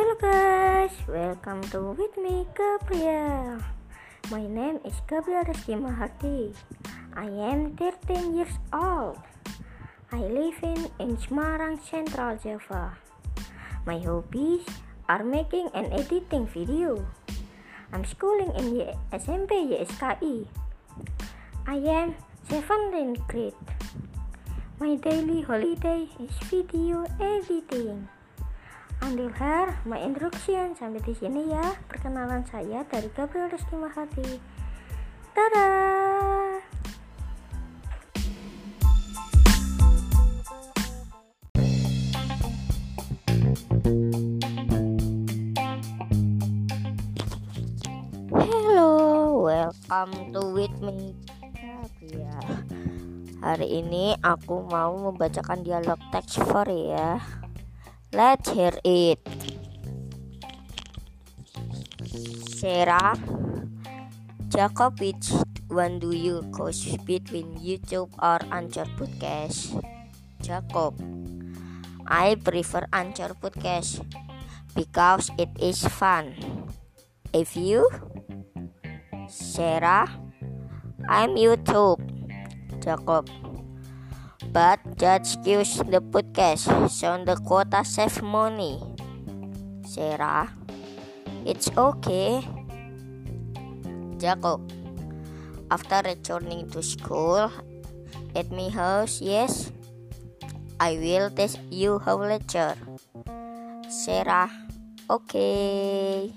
guys, welcome to with me Gabriel. My name is Gabriel Rizky Maharti. I am 13 years old. I live in, in Semarang, Central Java. My hobbies are making and editing video. I'm schooling in y- SMP YSKI. I am 17th grade. My daily holiday is video editing. Here, my introduction sampai di sini ya. Perkenalan saya dari Gabriel Rizky Mahati. Hello, welcome to with me Gabriel. Hari ini aku mau membacakan dialog teks for ya. Let's hear it. Sarah, which one do you choose between YouTube or Anchor Podcast? Jacob, I prefer Anchor Podcast because it is fun. If you, Sarah, I'm YouTube. Jacob, but just use the podcast so the quota save money. Sarah, it's okay. Jacob, after returning to school at my house, yes, I will test you how lecture. Sarah, okay.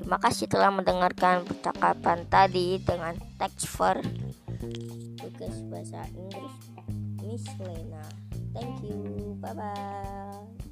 Terima kasih telah mendengarkan percakapan tadi dengan text for tugas bahasa Inggris Miss Lena. Thank you. Bye bye.